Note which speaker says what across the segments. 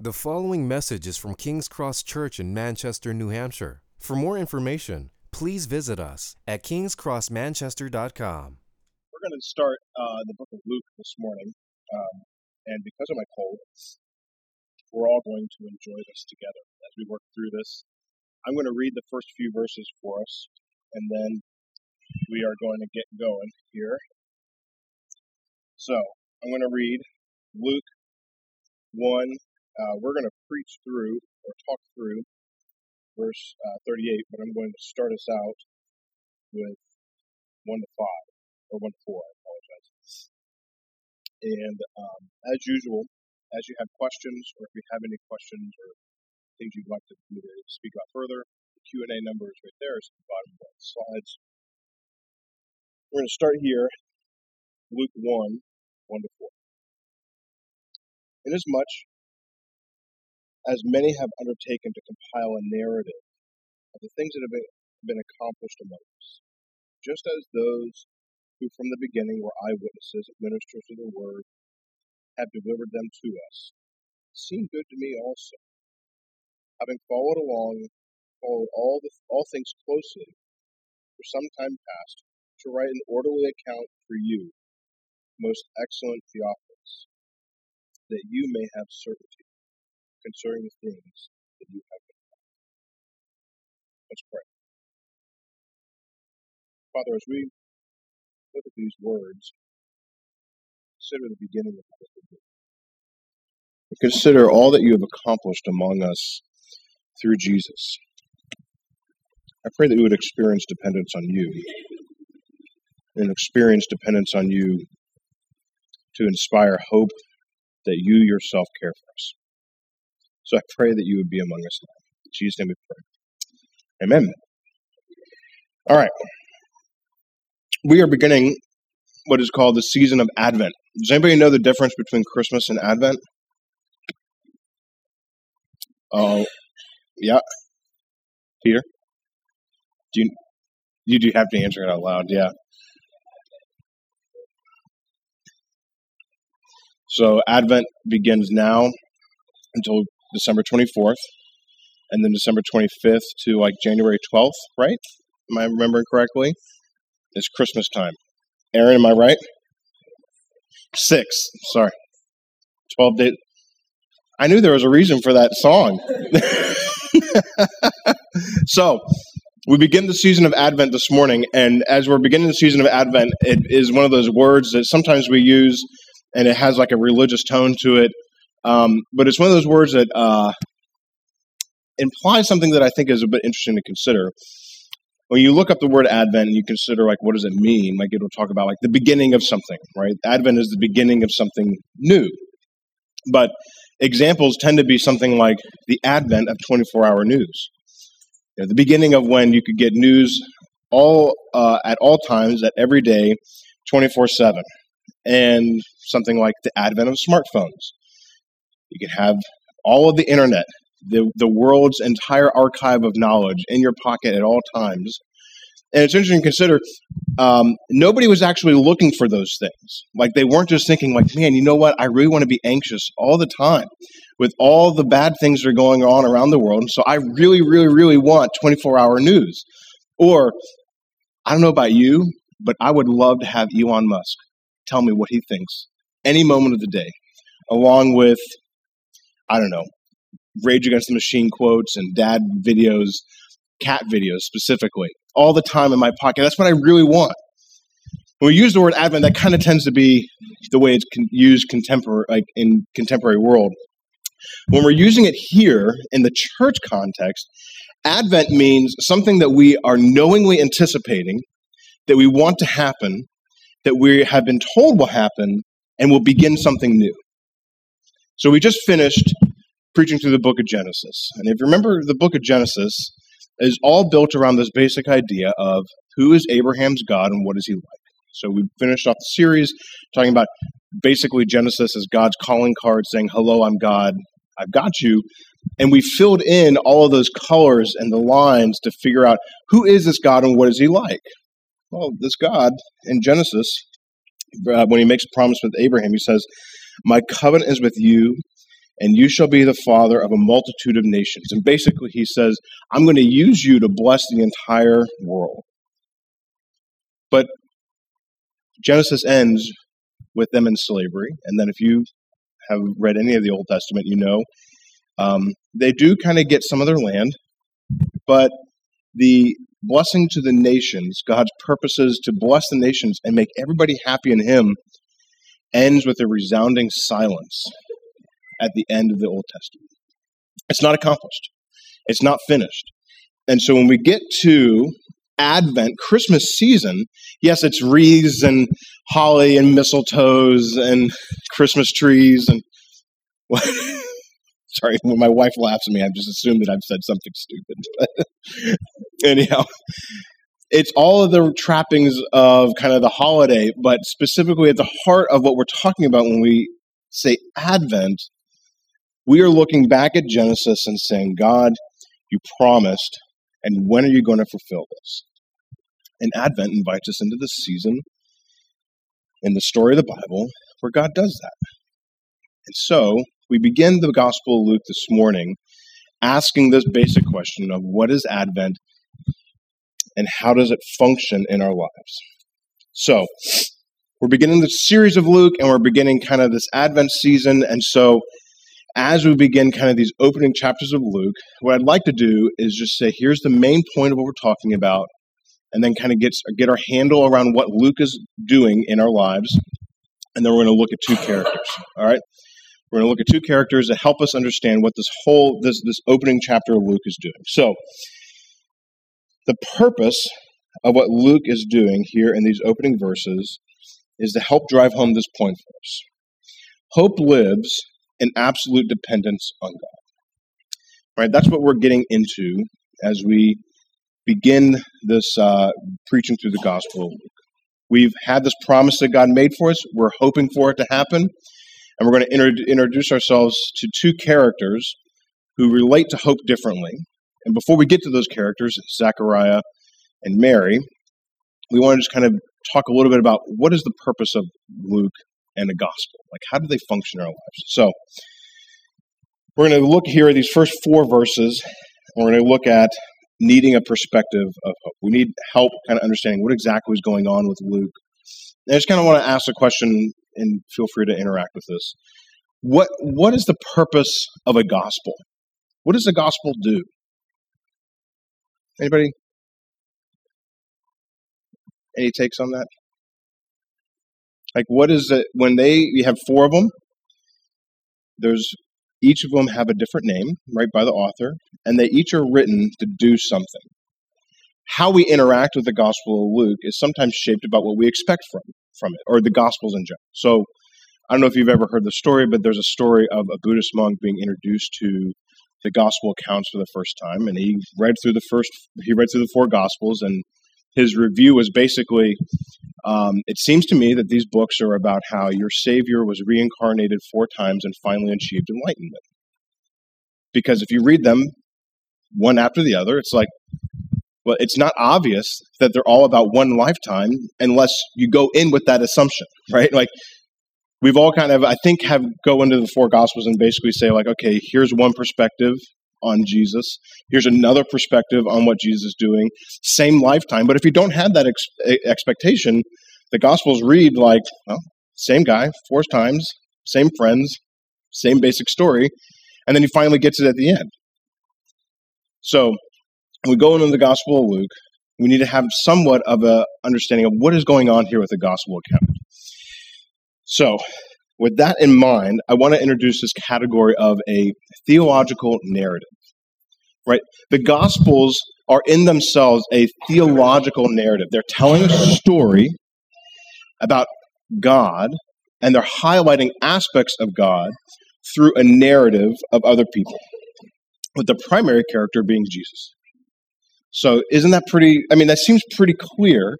Speaker 1: The following message is from King's Cross Church in Manchester, New Hampshire. For more information, please visit us at kingscrossmanchester.com.
Speaker 2: We're going to start uh, the book of Luke this morning. Um, and because of my cold, we're all going to enjoy this together as we work through this. I'm going to read the first few verses for us, and then we are going to get going here. So, I'm going to read Luke 1. Uh, we're going to preach through or talk through verse uh, 38, but I'm going to start us out with 1 to 5, or 1 to 4, I apologize. And um, as usual, as you have questions, or if you have any questions or things you'd like to, me to speak about further, the Q&A number is right there. It's at the bottom of the slides. We're going to start here, Luke 1, 1 to 4. Inasmuch as many have undertaken to compile a narrative of the things that have been, been accomplished among us, just as those who from the beginning were eyewitnesses and ministers of the word have delivered them to us, seem good to me also. Having followed along, followed all the all things closely for some time past, to write an orderly account for you, most excellent Theophilus, that you may have certainty concerning the things that you have been taught. Let's pray. Father, as we look at these words, consider the beginning of book of Luke. Consider all that you have accomplished among us through Jesus. I pray that we would experience dependence on you and experience dependence on you to inspire hope that you yourself care for us. So I pray that you would be among us now. In Jesus' name we pray. Amen. All right. We are beginning what is called the season of Advent. Does anybody know the difference between Christmas and Advent? Oh, yeah. Peter? Do you, you do have to answer it out loud, yeah. So Advent begins now until December 24th, and then December 25th to like January 12th, right? Am I remembering correctly? It's Christmas time. Aaron, am I right? Six. Sorry. 12 days. I knew there was a reason for that song. so, we begin the season of Advent this morning, and as we're beginning the season of Advent, it is one of those words that sometimes we use and it has like a religious tone to it. Um, but it's one of those words that uh, implies something that I think is a bit interesting to consider. When you look up the word Advent and you consider like what does it mean, like it'll talk about like the beginning of something, right? Advent is the beginning of something new. But examples tend to be something like the advent of 24-hour news, you know, the beginning of when you could get news all uh, at all times, at every day, 24/7, and something like the advent of smartphones. You can have all of the internet, the, the world's entire archive of knowledge in your pocket at all times. And it's interesting to consider um, nobody was actually looking for those things. Like they weren't just thinking, like, man, you know what? I really want to be anxious all the time with all the bad things that are going on around the world. So I really, really, really want 24 hour news. Or I don't know about you, but I would love to have Elon Musk tell me what he thinks any moment of the day, along with, I don't know, Rage Against the Machine quotes and dad videos, cat videos specifically, all the time in my pocket. That's what I really want. When we use the word Advent, that kind of tends to be the way it's con- used contemporary, like in contemporary world. When we're using it here in the church context, Advent means something that we are knowingly anticipating, that we want to happen, that we have been told will happen, and will begin something new. So we just finished preaching through the book of Genesis. And if you remember, the book of Genesis is all built around this basic idea of who is Abraham's God and what is he like. So we finished off the series talking about basically Genesis as God's calling card saying, Hello, I'm God, I've got you. And we filled in all of those colors and the lines to figure out who is this God and what is he like. Well, this God in Genesis, uh, when he makes a promise with Abraham, he says, My covenant is with you and you shall be the father of a multitude of nations. And basically, he says, I'm going to use you to bless the entire world. But Genesis ends with them in slavery. And then, if you have read any of the Old Testament, you know um, they do kind of get some of their land, but the blessing to the nations, God's purposes to bless the nations and make everybody happy in Him, ends with a resounding silence at the end of the Old Testament. It's not accomplished, it's not finished. And so when we get to Advent, Christmas season, yes, it's wreaths and holly and mistletoes and Christmas trees and sorry, when my wife laughs at me, I've just assumed that I've said something stupid. Anyhow, it's all of the trappings of kind of the holiday, but specifically at the heart of what we're talking about when we say Advent, we are looking back at Genesis and saying, God, you promised, and when are you going to fulfill this? And Advent invites us into this season in the story of the Bible where God does that. And so we begin the Gospel of Luke this morning asking this basic question of what is Advent and how does it function in our lives? So, we're beginning the series of Luke and we're beginning kind of this Advent season. And so, as we begin kind of these opening chapters of Luke, what I'd like to do is just say, here's the main point of what we're talking about, and then kind of get, get our handle around what Luke is doing in our lives. And then we're going to look at two characters. All right? We're going to look at two characters that help us understand what this whole this this opening chapter of Luke is doing. So, the purpose of what Luke is doing here in these opening verses is to help drive home this point for us. Hope lives in absolute dependence on God. Right? That's what we're getting into as we begin this uh, preaching through the gospel of Luke. We've had this promise that God made for us. We're hoping for it to happen. And we're going to inter- introduce ourselves to two characters who relate to hope differently. And before we get to those characters, Zechariah and Mary, we want to just kind of talk a little bit about what is the purpose of Luke and the gospel? Like, how do they function in our lives? So, we're going to look here at these first four verses. We're going to look at needing a perspective of hope. We need help kind of understanding what exactly is going on with Luke. And I just kind of want to ask a question and feel free to interact with this. What what is the purpose of a gospel? What does the gospel do? Anybody? Any takes on that? Like, what is it when they? You have four of them. There's each of them have a different name, right, by the author, and they each are written to do something. How we interact with the Gospel of Luke is sometimes shaped about what we expect from from it, or the Gospels in general. So I don't know if you've ever heard the story, but there's a story of a Buddhist monk being introduced to the Gospel accounts for the first time, and he read through the first, he read through the four Gospels, and his review was basically, um, it seems to me that these books are about how your Savior was reincarnated four times and finally achieved enlightenment. Because if you read them one after the other, it's like well, it's not obvious that they're all about one lifetime unless you go in with that assumption, right? Like we've all kind of, I think, have go into the four gospels and basically say like, okay, here's one perspective on Jesus. Here's another perspective on what Jesus is doing. Same lifetime, but if you don't have that ex- expectation, the gospels read like, well, same guy, four times, same friends, same basic story, and then he finally gets it at the end. So we go into the Gospel of Luke, we need to have somewhat of a understanding of what is going on here with the Gospel account. So, with that in mind, I want to introduce this category of a theological narrative. Right? The Gospels are in themselves a theological narrative. They're telling a story about God, and they're highlighting aspects of God through a narrative of other people, with the primary character being Jesus. So isn't that pretty? I mean, that seems pretty clear.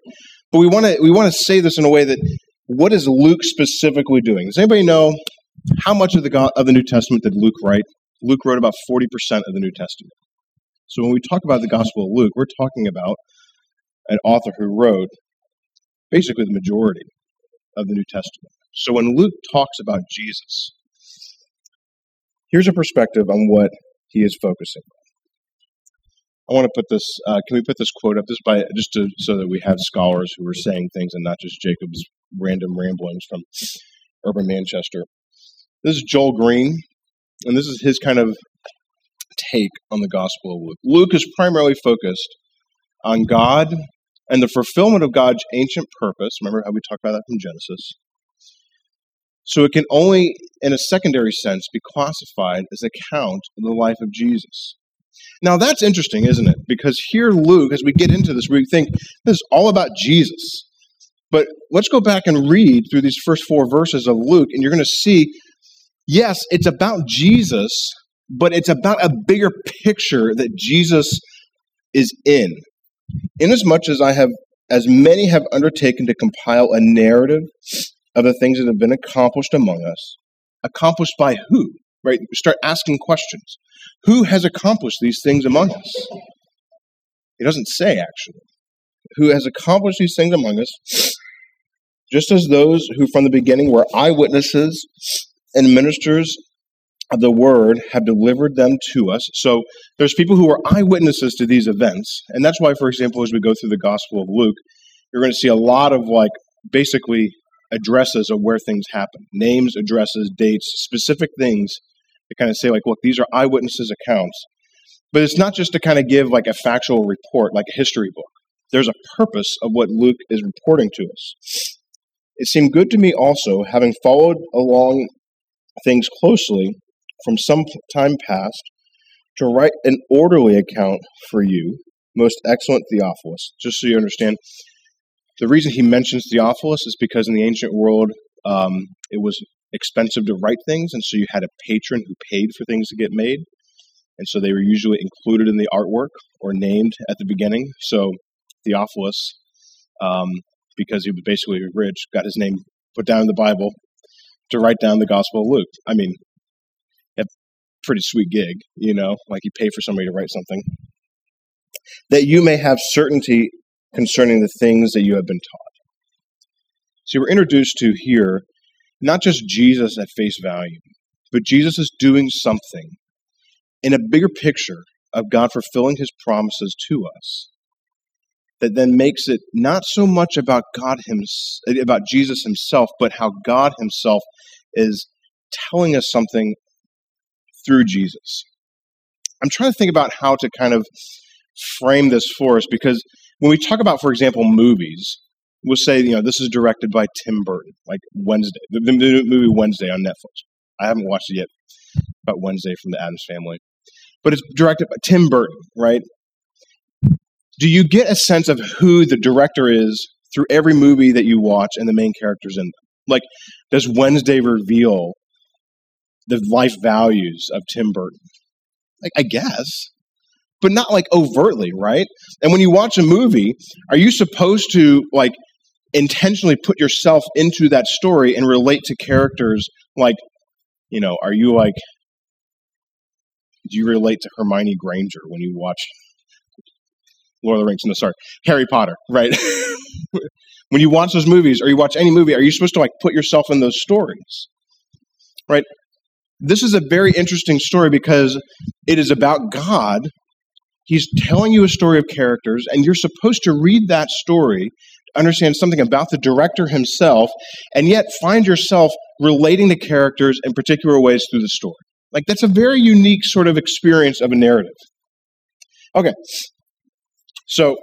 Speaker 2: But we want to we want to say this in a way that what is Luke specifically doing? Does anybody know how much of the God, of the New Testament did Luke write? Luke wrote about forty percent of the New Testament. So when we talk about the Gospel of Luke, we're talking about an author who wrote basically the majority of the New Testament. So when Luke talks about Jesus, Here's a perspective on what he is focusing on. I want to put this. Uh, can we put this quote up? This by just to, so that we have scholars who are saying things and not just Jacob's random ramblings from urban Manchester. This is Joel Green, and this is his kind of take on the Gospel of Luke. Luke is primarily focused on God and the fulfillment of God's ancient purpose. Remember how we talked about that from Genesis? So it can only, in a secondary sense, be classified as account of the life of Jesus. Now that's interesting, isn't it? Because here Luke, as we get into this, we think this is all about Jesus. But let's go back and read through these first four verses of Luke, and you're going to see, yes, it's about Jesus, but it's about a bigger picture that Jesus is in. Inasmuch as I have, as many have undertaken to compile a narrative of the things that have been accomplished among us. Accomplished by who? Right? We start asking questions. Who has accomplished these things among us? He doesn't say, actually. Who has accomplished these things among us, just as those who from the beginning were eyewitnesses and ministers of the word have delivered them to us. So there's people who are eyewitnesses to these events. And that's why, for example, as we go through the Gospel of Luke, you're going to see a lot of like basically addresses of where things happen names, addresses, dates, specific things to kind of say, like, look, these are eyewitnesses' accounts. But it's not just to kind of give like a factual report, like a history book. There's a purpose of what Luke is reporting to us. It seemed good to me also, having followed along things closely from some time past, to write an orderly account for you, most excellent Theophilus, just so you understand. The reason he mentions Theophilus is because in the ancient world, um, it was expensive to write things, and so you had a patron who paid for things to get made. And so they were usually included in the artwork or named at the beginning. So Theophilus, um, because he was basically rich, got his name put down in the Bible to write down the Gospel of Luke. I mean, a pretty sweet gig, you know, like you pay for somebody to write something. That you may have certainty concerning the things that you have been taught. So we're introduced to here not just Jesus at face value, but Jesus is doing something in a bigger picture of God fulfilling his promises to us that then makes it not so much about God himself, about Jesus himself, but how God himself is telling us something through Jesus. I'm trying to think about how to kind of frame this for us because when we talk about, for example, movies, we'll say, you know, this is directed by Tim Burton, like Wednesday, the, movie Wednesday on Netflix. I haven't watched it yet, about Wednesday from the Addams Family, but it's directed by Tim Burton, right? Do you get a sense of who the director is through every movie that you watch and the main characters in them? Like, does Wednesday reveal the life values of Tim Burton? Like, I guess but not like overtly, right? And when you watch a movie, are you supposed to like intentionally put yourself into that story and relate to characters like, you know, are you like, do you relate to Hermione Granger when you watch Lord of the Rings? No, sorry, Harry Potter, right? when you watch those movies or you watch any movie, are you supposed to like put yourself in those stories? Right? This is a very interesting story because it is about God He's telling you a story of characters, and you're supposed to read that story to understand something about the director himself, and yet find yourself relating to characters in particular ways through the story. Like, that's a very unique sort of experience of a narrative. Okay. So,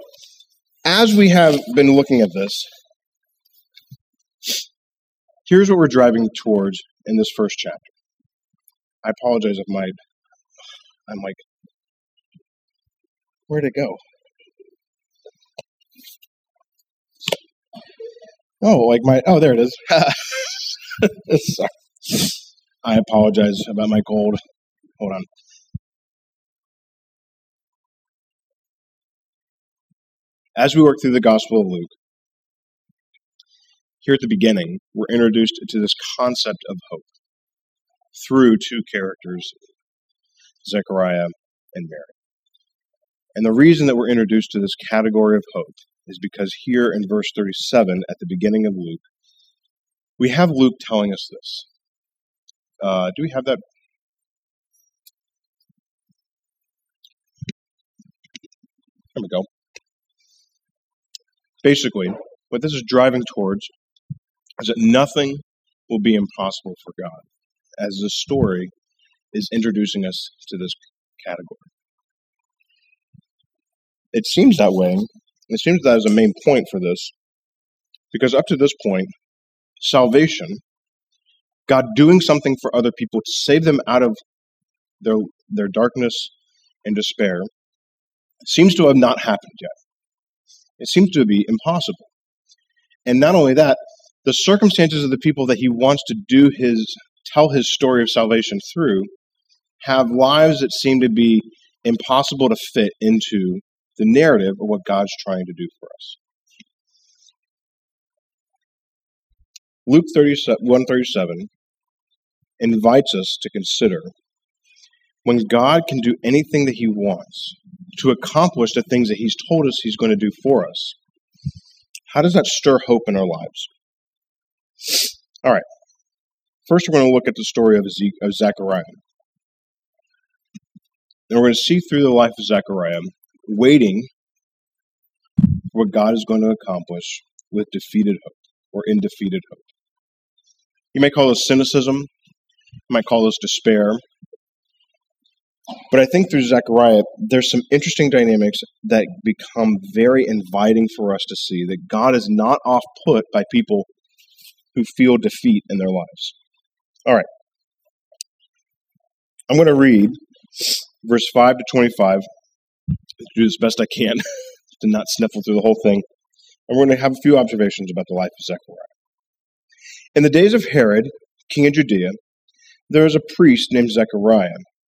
Speaker 2: as we have been looking at this, here's what we're driving towards in this first chapter. I apologize if my I'm like Where'd it go? Oh, like my oh, there it is. Sorry. I apologize about my cold. Hold on. As we work through the Gospel of Luke, here at the beginning, we're introduced to this concept of hope through two characters, Zechariah and Mary. And the reason that we're introduced to this category of hope is because here in verse 37 at the beginning of Luke, we have Luke telling us this. Uh, do we have that? There we go. Basically, what this is driving towards is that nothing will be impossible for God, as the story is introducing us to this category. It seems that way. It seems that is a main point for this, because up to this point, salvation, God doing something for other people to save them out of their, their darkness and despair, seems to have not happened yet. It seems to be impossible. And not only that, the circumstances of the people that he wants to do his tell his story of salvation through have lives that seem to be impossible to fit into the narrative of what God's trying to do for us. Luke 137 invites us to consider when God can do anything that he wants to accomplish the things that he's told us he's going to do for us, how does that stir hope in our lives? All right. First, we're going to look at the story of, of Zechariah. And we're going to see through the life of Zechariah, waiting for what God is going to accomplish with defeated hope or in defeated hope. You may call this cynicism, you might call this despair. But I think through Zechariah, there's some interesting dynamics that become very inviting for us to see that God is not off put by people who feel defeat in their lives. All right. I'm going to read verse 5 to 25. do as best I can to not sniffle through the whole thing. And we're going to have a few observations about the life of Zechariah. In the days of Herod, king of Judea, there was a priest named Zechariah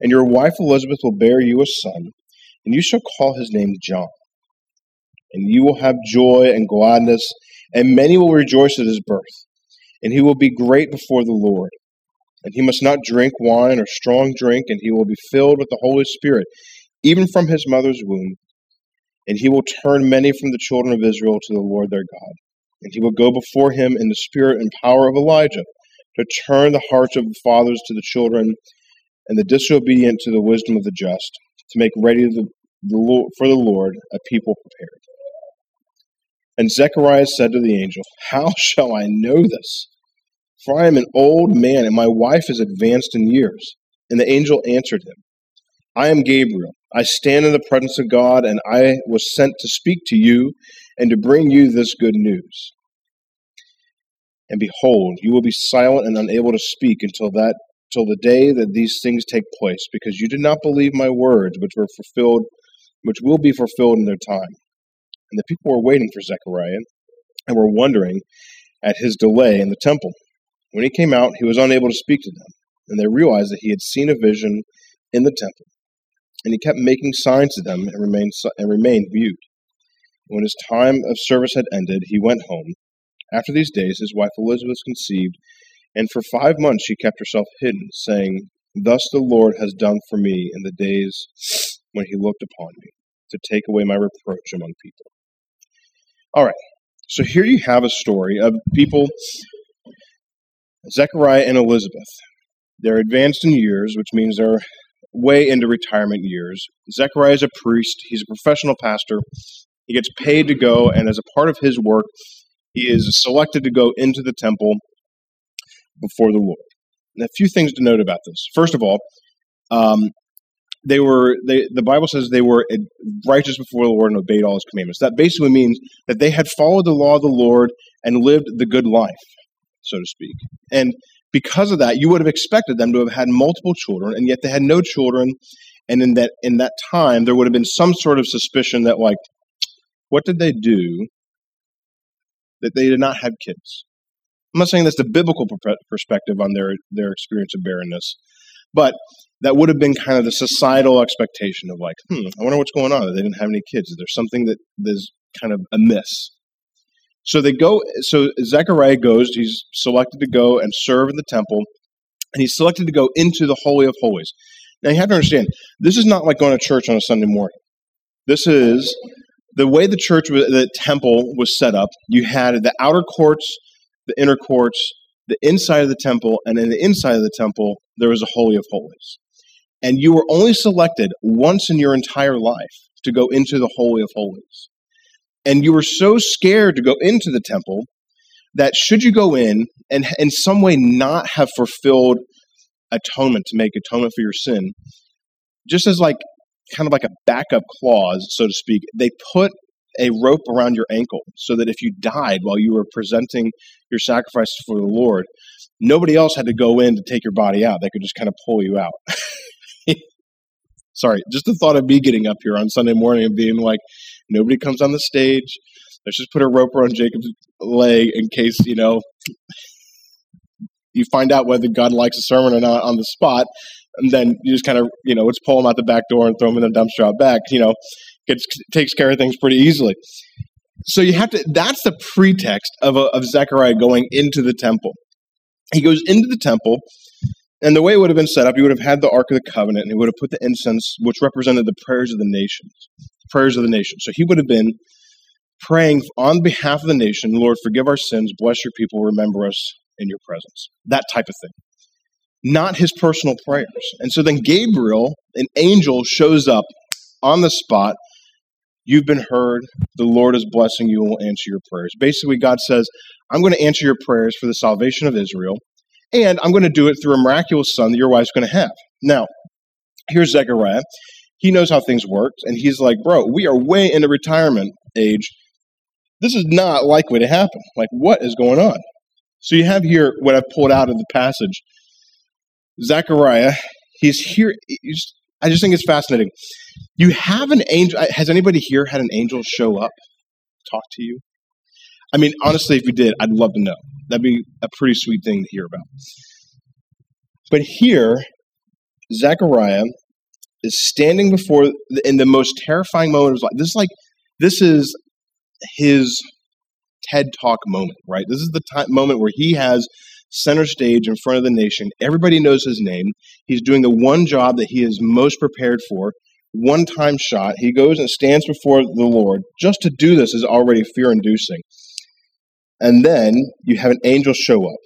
Speaker 2: and your wife Elizabeth will bear you a son, and you shall call his name John. And you will have joy and gladness, and many will rejoice at his birth, and he will be great before the Lord and he must not drink wine or strong drink, and he will be filled with the Holy Spirit, even from his mother's womb. And he will turn many from the children of Israel to the Lord their God. And he will go before him in the spirit and power of Elijah, to turn the hearts of the fathers to the children, and the disobedient to the wisdom of the just, to make ready the, the for the Lord a people prepared. And Zechariah said to the angel, How shall I know this? For I am an old man, and my wife is advanced in years. And the angel answered him, I am Gabriel. I stand in the presence of God, and I was sent to speak to you and to bring you this good news. And behold, you will be silent and unable to speak until that till the day that these things take place, because you did not believe my words, which were fulfilled, which will be fulfilled in their time. And the people were waiting for Zechariah, and were wondering at his delay in the temple. When he came out, he was unable to speak to them, and they realized that he had seen a vision in the temple. And he kept making signs to them and remained, and remained mute. When his time of service had ended, he went home. After these days, his wife Elizabeth conceived, and for five months she kept herself hidden, saying, Thus the Lord has done for me in the days when he looked upon me, to take away my reproach among people. All right, so here you have a story of people Zechariah and Elizabeth. They're advanced in years, which means they're way into retirement years. Zechariah is a priest, he's a professional pastor. He gets paid to go, and as a part of his work, he is selected to go into the temple before the Lord. And a few things to note about this. First of all, um, they were they, the Bible says they were righteous before the Lord and obeyed all His commandments. That basically means that they had followed the law of the Lord and lived the good life so to speak. And because of that, you would have expected them to have had multiple children, and yet they had no children. And in that in that time, there would have been some sort of suspicion that, like, what did they do that they did not have kids? I'm not saying that's the biblical perspective on their their experience of barrenness, but that would have been kind of the societal expectation of like, hmm, I wonder what's going on. They didn't have any kids. Is there something that is kind of amiss? So they go. So Zechariah goes. He's selected to go and serve in the temple, and he's selected to go into the holy of holies. Now you have to understand, this is not like going to church on a Sunday morning. This is the way the church, the temple was set up. You had the outer courts, the inner courts, the inside of the temple, and in the inside of the temple there was a holy of holies. And you were only selected once in your entire life to go into the holy of holies. And you were so scared to go into the temple that should you go in and in some way not have fulfilled atonement to make atonement for your sin, just as like kind of like a backup clause, so to speak, they put a rope around your ankle so that if you died while you were presenting your sacrifice for the Lord, nobody else had to go in to take your body out. They could just kind of pull you out. Sorry, just the thought of me getting up here on Sunday morning and being like, nobody comes on the stage. Let's just put a rope around Jacob's leg in case, you know, you find out whether God likes a sermon or not on the spot. And then you just kind of, you know, let's pull him out the back door and throw him in the dumpster out back. You know, gets takes care of things pretty easily. So you have to. That's the pretext of of Zechariah going into the temple. He goes into the temple, and the way it would have been set up, he would have had the Ark of the Covenant, and he would have put the incense, which represented the prayers of the nations, prayers of the nation. So he would have been praying on behalf of the nation, Lord, forgive our sins, bless your people, remember us in your presence. That type of thing. Not his personal prayers. And so then Gabriel, an angel, shows up on the spot. You've been heard. The Lord is blessing you and will answer your prayers. Basically, God says, I'm going to answer your prayers for the salvation of Israel, and I'm going to do it through a miraculous son that your wife's going to have. Now, here's Zechariah. He knows how things work, and he's like, Bro, we are way into retirement age. This is not likely to happen. Like, what is going on? So you have here what I've pulled out of the passage. Zechariah, he's here. He's, I just think it's fascinating. You have an angel. Uh, has anybody here had an angel show up, talk to you? I mean, honestly, if you did, I'd love to know. That'd be a pretty sweet thing to hear about. But here, Zechariah is standing before in the most terrifying moment of his life. This is like this is his TED Talk moment, right? This is the time, moment where he has center stage in front of the nation. Everybody knows his name. He's doing the one job that he is most prepared for. One time shot. He goes and stands before the Lord. Just to do this is already fear inducing. And then you have an angel show up.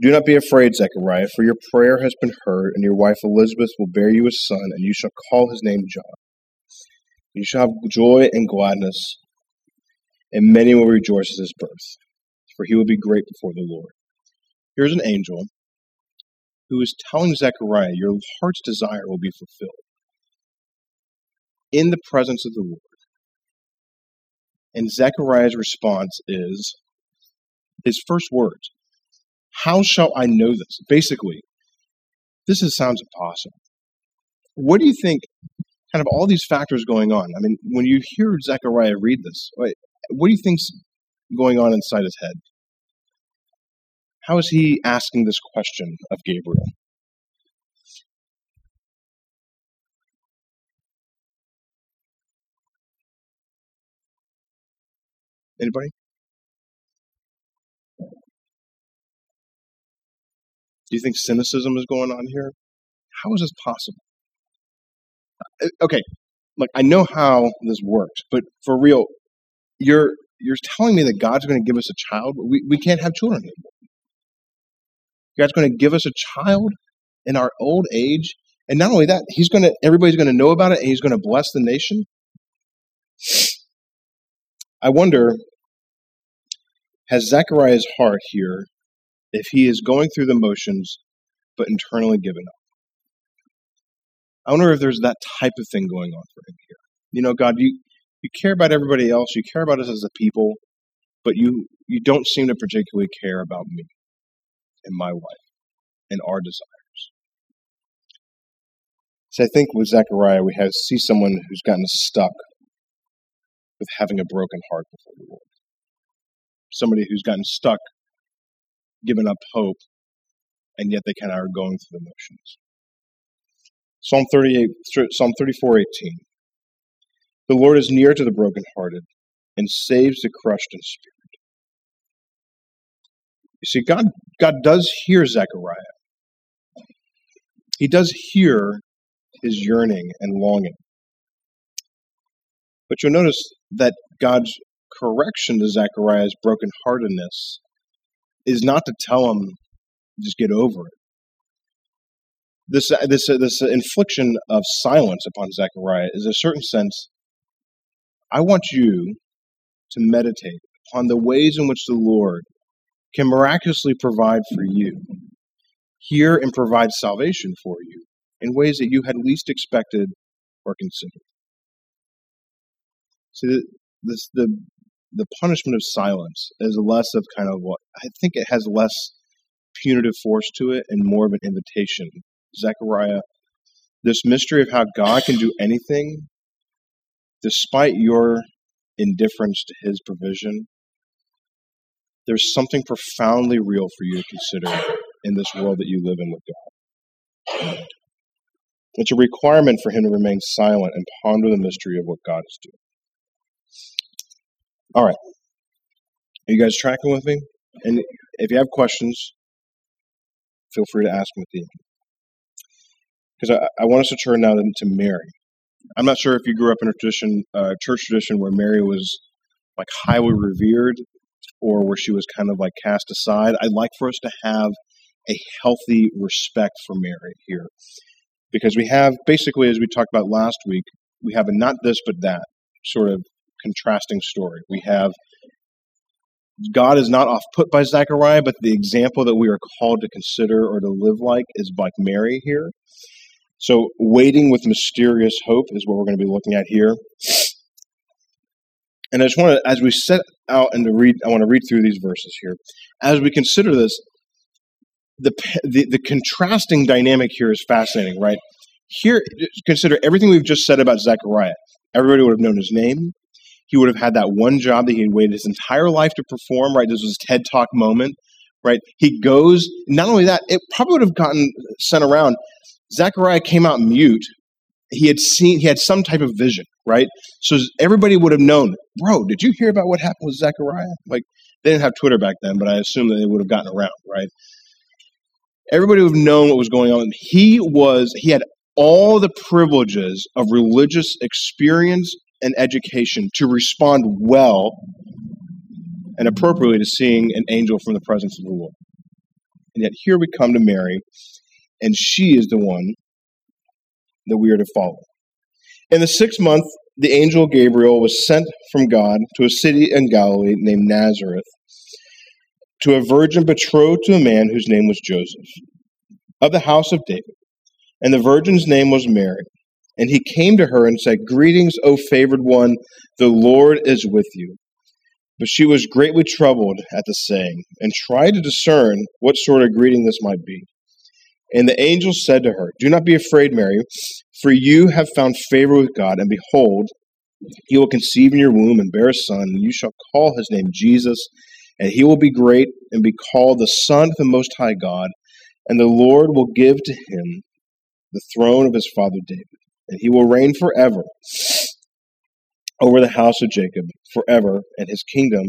Speaker 2: Do not be afraid, Zechariah, for your prayer has been heard, and your wife Elizabeth will bear you a son, and you shall call his name John. You shall have joy and gladness, and many will rejoice at his birth, for he will be great before the Lord. Here's an angel who is telling Zechariah, Your heart's desire will be fulfilled in the presence of the Lord. And Zechariah's response is his first words How shall I know this? Basically, this is, sounds impossible. What do you think? Kind of all these factors going on. I mean, when you hear Zechariah read this, what do you think's going on inside his head? How is he asking this question of Gabriel? Anybody? Do you think cynicism is going on here? How is this possible? Uh, okay, look, I know how this works, but for real, you're you're telling me that God's going to give us a child, we, we can't have children anymore. God's going to give us a child in our old age. And not only that, he's going to everybody's going to know about it and he's going to bless the nation. I wonder has Zechariah's heart here if he is going through the motions but internally given up? I wonder if there's that type of thing going on for him here. You know, God, you you care about everybody else, you care about us as a people, but you you don't seem to particularly care about me. and my wife and our desires. So I think with Zechariah, we have see someone who's gotten stuck with having a broken heart before the Lord. Somebody who's gotten stuck, given up hope, and yet they kind of are going through the motions. Psalm 38, Psalm 34, 18. The Lord is near to the brokenhearted and saves the crushed in spirit. You see, God, God does hear Zechariah. He does hear his yearning and longing. But you'll notice that God's correction to Zechariah's brokenheartedness is not to tell him, just get over it. This, this, this infliction of silence upon Zechariah is a certain sense. I want you to meditate upon the ways in which the Lord can miraculously provide for you, hear and provide salvation for you in ways that you had least expected or considered. See, this, the, the punishment of silence is less of kind of what I think it has less punitive force to it and more of an invitation. Zechariah, this mystery of how God can do anything despite your indifference to his provision, there's something profoundly real for you to consider in this world that you live in with God. It's a requirement for him to remain silent and ponder the mystery of what God is doing. All right. Are you guys tracking with me? And if you have questions, feel free to ask them at the end. Because I, I, want us to turn now to Mary. I'm not sure if you grew up in a tradition, uh, church tradition, where Mary was like highly revered, or where she was kind of like cast aside. I'd like for us to have a healthy respect for Mary here, because we have basically, as we talked about last week, we have a not this but that sort of contrasting story. We have God is not off put by Zechariah, but the example that we are called to consider or to live like is like Mary here. So, waiting with mysterious hope is what we're going to be looking at here. And I just want to, as we set out and to read, I want to read through these verses here. As we consider this, the, the, the contrasting dynamic here is fascinating, right? Here, consider everything we've just said about Zechariah. Everybody would have known his name. He would have had that one job that he had waited his entire life to perform, right? This was his TED Talk moment, right? He goes, not only that, it probably would have gotten sent around. Zechariah came out mute. He had seen, he had some type of vision, right? So everybody would have known, bro, did you hear about what happened with Zechariah? Like, they didn't have Twitter back then, but I assume that they would have gotten around, right? Everybody would have known what was going on. He was, he had all the privileges of religious experience and education to respond well and appropriately to seeing an angel from the presence of the Lord. And yet here we come to Mary, and she is the one that we are to follow. In the sixth month, the angel Gabriel was sent from God to a city in Galilee named Nazareth to a virgin betrothed to a man whose name was Joseph, of the house of David. And the virgin's name was Mary. And he came to her and said, Greetings, O favored one, the Lord is with you. But she was greatly troubled at the saying, and tried to discern what sort of greeting this might be. And the angel said to her, Do not be afraid, Mary, for you have found favor with God, and behold, he will conceive in your womb and bear a son, and you shall call his name Jesus, and he will be great and be called the Son of the Most High God, and the Lord will give to him the throne of his father David and he will reign forever over the house of Jacob forever, and his kingdom,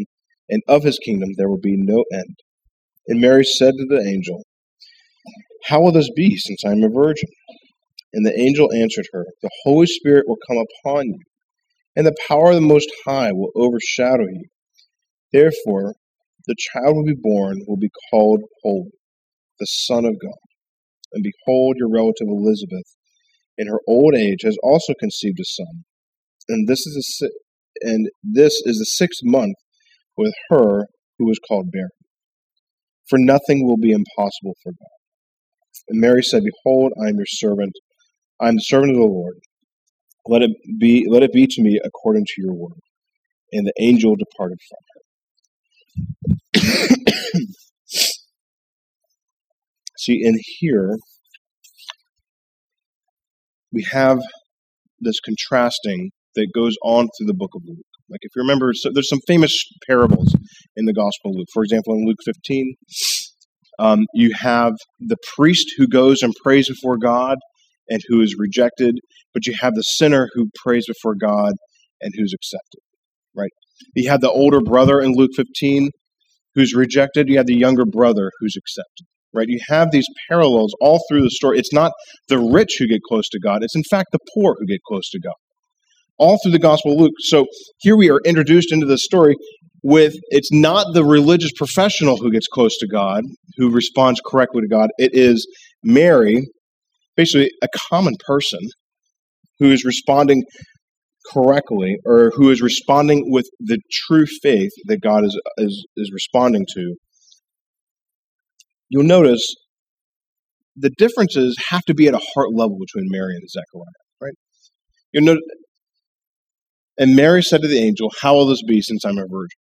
Speaker 2: and of his kingdom there will be no end. And Mary said to the angel, How will this be, since I am a virgin? And the angel answered her, The Holy Spirit will come upon you, and the power of the Most High will overshadow you. Therefore, the child will be born, will be called Holy, the Son of God. And behold, your relative Elizabeth in her old age has also conceived a son. And this is a, and this is the sixth month with her who was called barren. For nothing will be impossible for God. And Mary said, Behold, I am your servant. I am the servant of the Lord. Let it be let it be to me according to your word. And the angel departed from her. See, in here, we have this contrasting that goes on through the book of Luke. Like, if you remember, so there's some famous parables in the Gospel of Luke. For example, in Luke 15, um, you have the priest who goes and prays before God and who is rejected, but you have the sinner who prays before God and who's accepted, right? You have the older brother in Luke 15 who's rejected, you have the younger brother who's accepted, right? You have these parallels all through the story. It's not the rich who get close to God, it's in fact the poor who get close to God. All through the Gospel of Luke. So here we are introduced into the story with it's not the religious professional who gets close to God, who responds correctly to God. It is Mary, basically a common person, who is responding correctly or who is responding with the true faith that God is, is, is responding to. You'll notice the differences have to be at a heart level between Mary and Zechariah, right? You'll notice, and Mary said to the angel, How will this be since I'm a virgin?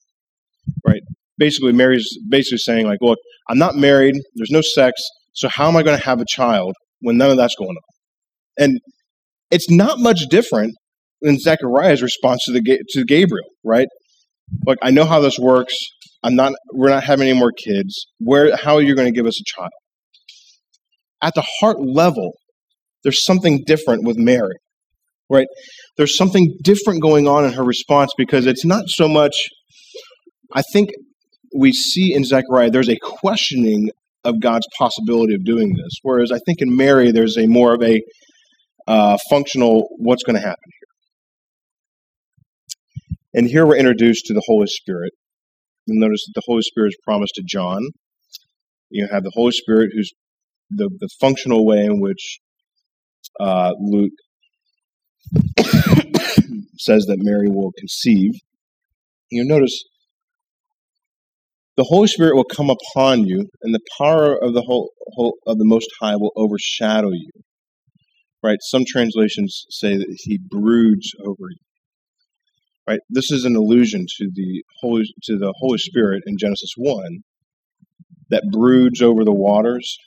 Speaker 2: right? Basically, Mary's basically saying, like, look, I'm not married, there's no sex, so how am I going to have a child when none of that's going on? And it's not much different than Zechariah's response to the to Gabriel, right? Like, I know how this works. I'm not. We're not having any more kids. Where? How are you going to give us a child? At the heart level, there's something different with Mary, right? There's something different going on in her response because it's not so much I think we see in Zechariah there's a questioning of God's possibility of doing this, whereas I think in Mary there's a more of a uh, functional what's going to happen here. And here we're introduced to the Holy Spirit. You'll notice that the Holy Spirit is promised to John. You have the Holy Spirit, who's the, the functional way in which uh, Luke says that Mary will conceive. You notice the Holy Spirit will come upon you, and the power of the whole, of the Most High will overshadow you. Right? Some translations say that He broods over you. Right? This is an allusion to the Holy to the Holy Spirit in Genesis one that broods over the waters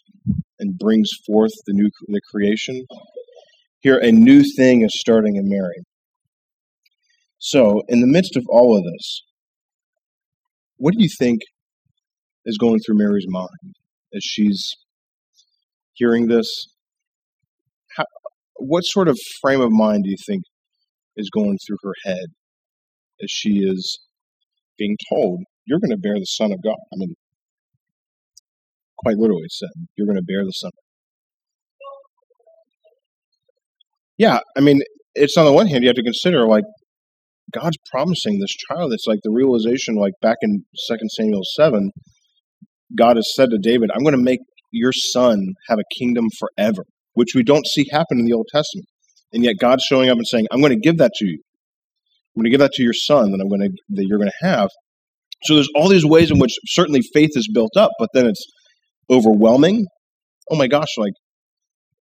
Speaker 2: and brings forth the new the creation. Here, a new thing is starting in Mary. So, in the midst of all of this, what do you think is going through Mary's mind as she's hearing this? How, what sort of frame of mind do you think is going through her head as she is being told, You're going to bear the Son of God? I mean, quite literally said, You're going to bear the Son. Yeah, I mean, it's on the one hand, you have to consider, like, God's promising this child. It's like the realization, like back in Second Samuel 7, God has said to David, I'm going to make your son have a kingdom forever, which we don't see happen in the Old Testament. And yet God's showing up and saying, I'm going to give that to you. I'm going to give that to your son that I'm going to that you're going to have. So there's all these ways in which certainly faith is built up, but then it's overwhelming. Oh my gosh, like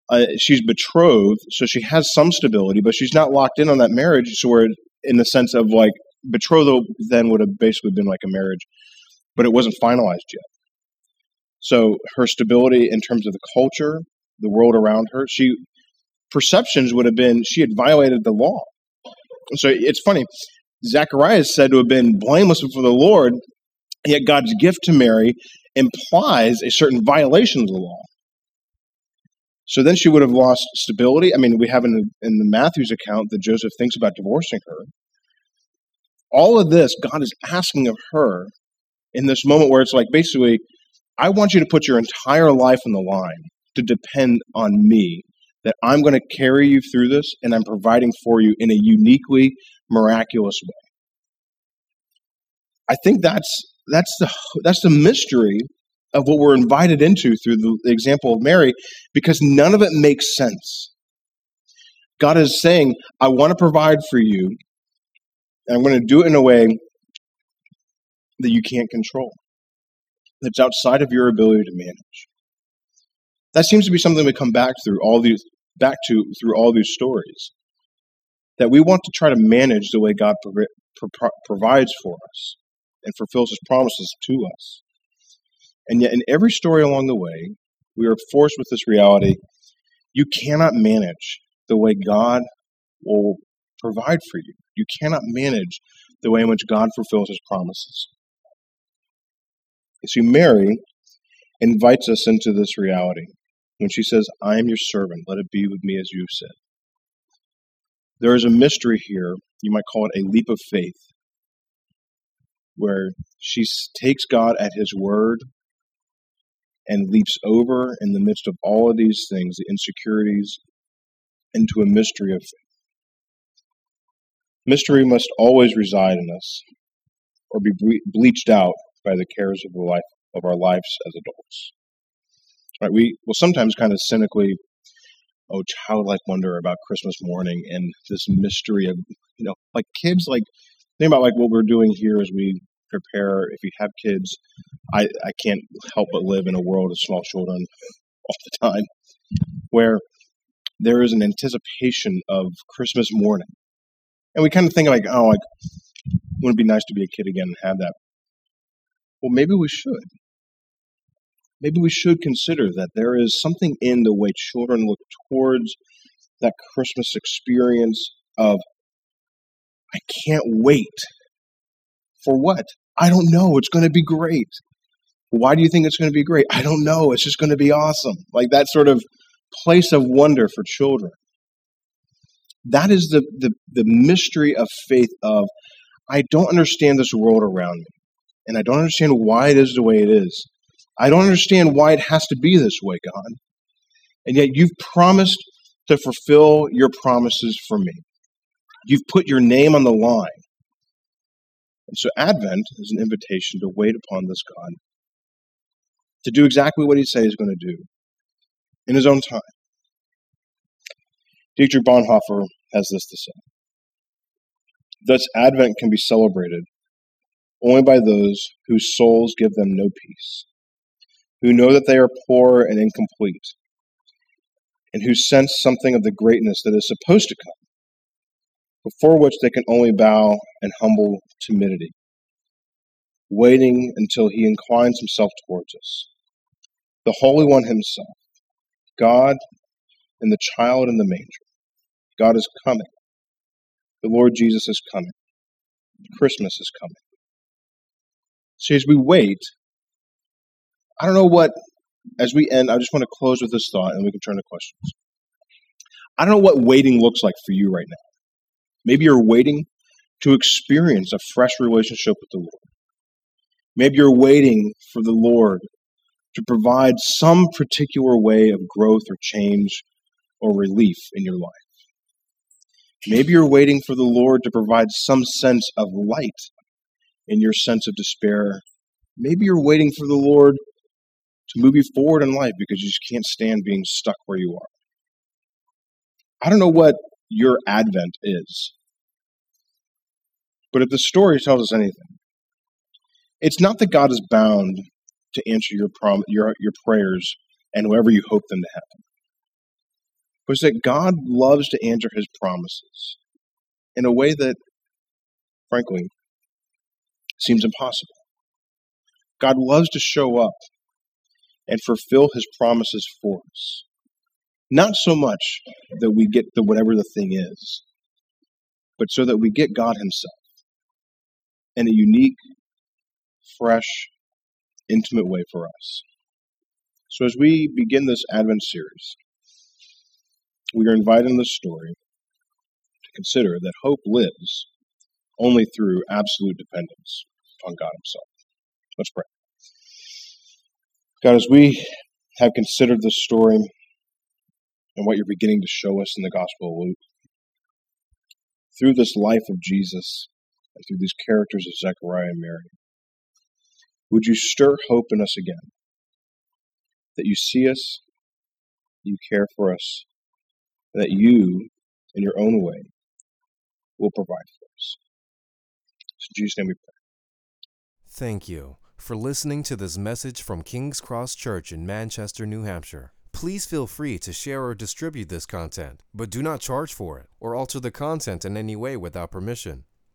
Speaker 2: uh, she's betrothed, so she has some stability, but she's not locked in on that marriage. So we're in the sense of like betrothal then would have basically been like a marriage, but it wasn't finalized yet. So her stability in terms of the culture, the world around her, she perceptions would have been she had violated the law. So it's funny. Zechariah is said to have been blameless before the Lord, yet God's gift to Mary implies a certain violation of the law. So then she would have lost stability. I mean, we have in the, in the Matthew's account that Joseph thinks about divorcing her. All of this, God is asking of her in this moment where it's like basically, I want you to put your entire life on the line to depend on me, that I'm going to carry you through this and I'm providing for you in a uniquely miraculous way. I think that's that's the that's the mystery of what we're invited into through the example of Mary because none of it makes sense. God is saying, I want to provide for you, and I'm going to do it in a way that you can't control that's outside of your ability to manage. That seems to be something we come back through all these back to through all these stories. That we want to try to manage the way God pro- pro- provides for us and fulfills His promises to us. And yet, in every story along the way, we are forced with this reality. You cannot manage the way God will provide for you. You cannot manage the way in which God fulfills his promises. See, Mary invites us into this reality when she says, I am your servant, let it be with me as you have said. There is a mystery here, you might call it a leap of faith, where she takes God at his word and leaps over in the midst of all of these things, the insecurities, into a mystery of faith. Mystery must always reside in us or be bleached out by the cares of the life of our lives as adults. Right? We will sometimes kind of cynically, oh, childlike wonder about Christmas morning and this mystery of, you know, like kids, like think about like what we're doing here as we prepare. If you have kids, I I can't help but live in a world of small children all the time, where there is an anticipation of Christmas morning, and we kind of think like, oh, like wouldn't it be nice to be a kid again and have that? Well, maybe we should. Maybe we should consider that there is something in the way children look towards that Christmas experience of, I can't wait. For what? I don't know. It's going to be great. Why do you think it's going to be great? I don't know. It's just going to be awesome. Like that sort of place of wonder for children. That is the, the, the mystery of faith of I don't understand this world around me and I don't understand why it is the way it is. I don't understand why it has to be this way, God. And yet you've promised to fulfill your promises for me. You've put your name on the line. And so Advent is an invitation to wait upon this God, to do exactly what he says he's going to do in his own time. Dietrich Bonhoeffer has this to say. Thus, Advent can be celebrated only by those whose souls give them no peace, who know that they are poor and incomplete, and who sense something of the greatness that is supposed to come, before which they can only bow in humble timidity, waiting until he inclines himself towards us. The Holy One himself, God and the child in the manger. God is coming. The Lord Jesus is coming. Christmas is coming. So as we wait, I don't know what, as we end, I just want to close with this thought and we can turn to questions. I don't know what waiting looks like for you right now. Maybe you're waiting to experience a fresh relationship with the Lord. Maybe you're waiting for the Lord to provide some particular way of growth or change or relief in your life. Maybe you're waiting for the Lord to provide some sense of light in your sense of despair. Maybe you're waiting for the Lord to move you forward in life because you just can't stand being stuck where you are. I don't know what your Advent is, but if the story tells us anything, it's not that God is bound to answer your prom- your your prayers and whoever you hope them to happen, but it's that God loves to answer His promises in a way that, frankly, seems impossible. God loves to show up and fulfill his promises for us. Not so much that we get the whatever the thing is, but so that we get God himself in a unique, fresh, intimate way for us. So as we begin this Advent series, we are invited in this story to consider that hope lives only through absolute dependence upon God Himself. Let's pray. God, as we have considered this story and what you're beginning to show us in the Gospel of Luke, through this life of Jesus through these characters of Zechariah and Mary, would you stir hope in us again? That you see us, you care for us, that you, in your own way, will provide for us. in Jesus' name we pray.
Speaker 1: Thank you for listening to this message from King's Cross Church in Manchester, New Hampshire. Please feel free to share or distribute this content, but do not charge for it or alter the content in any way without permission.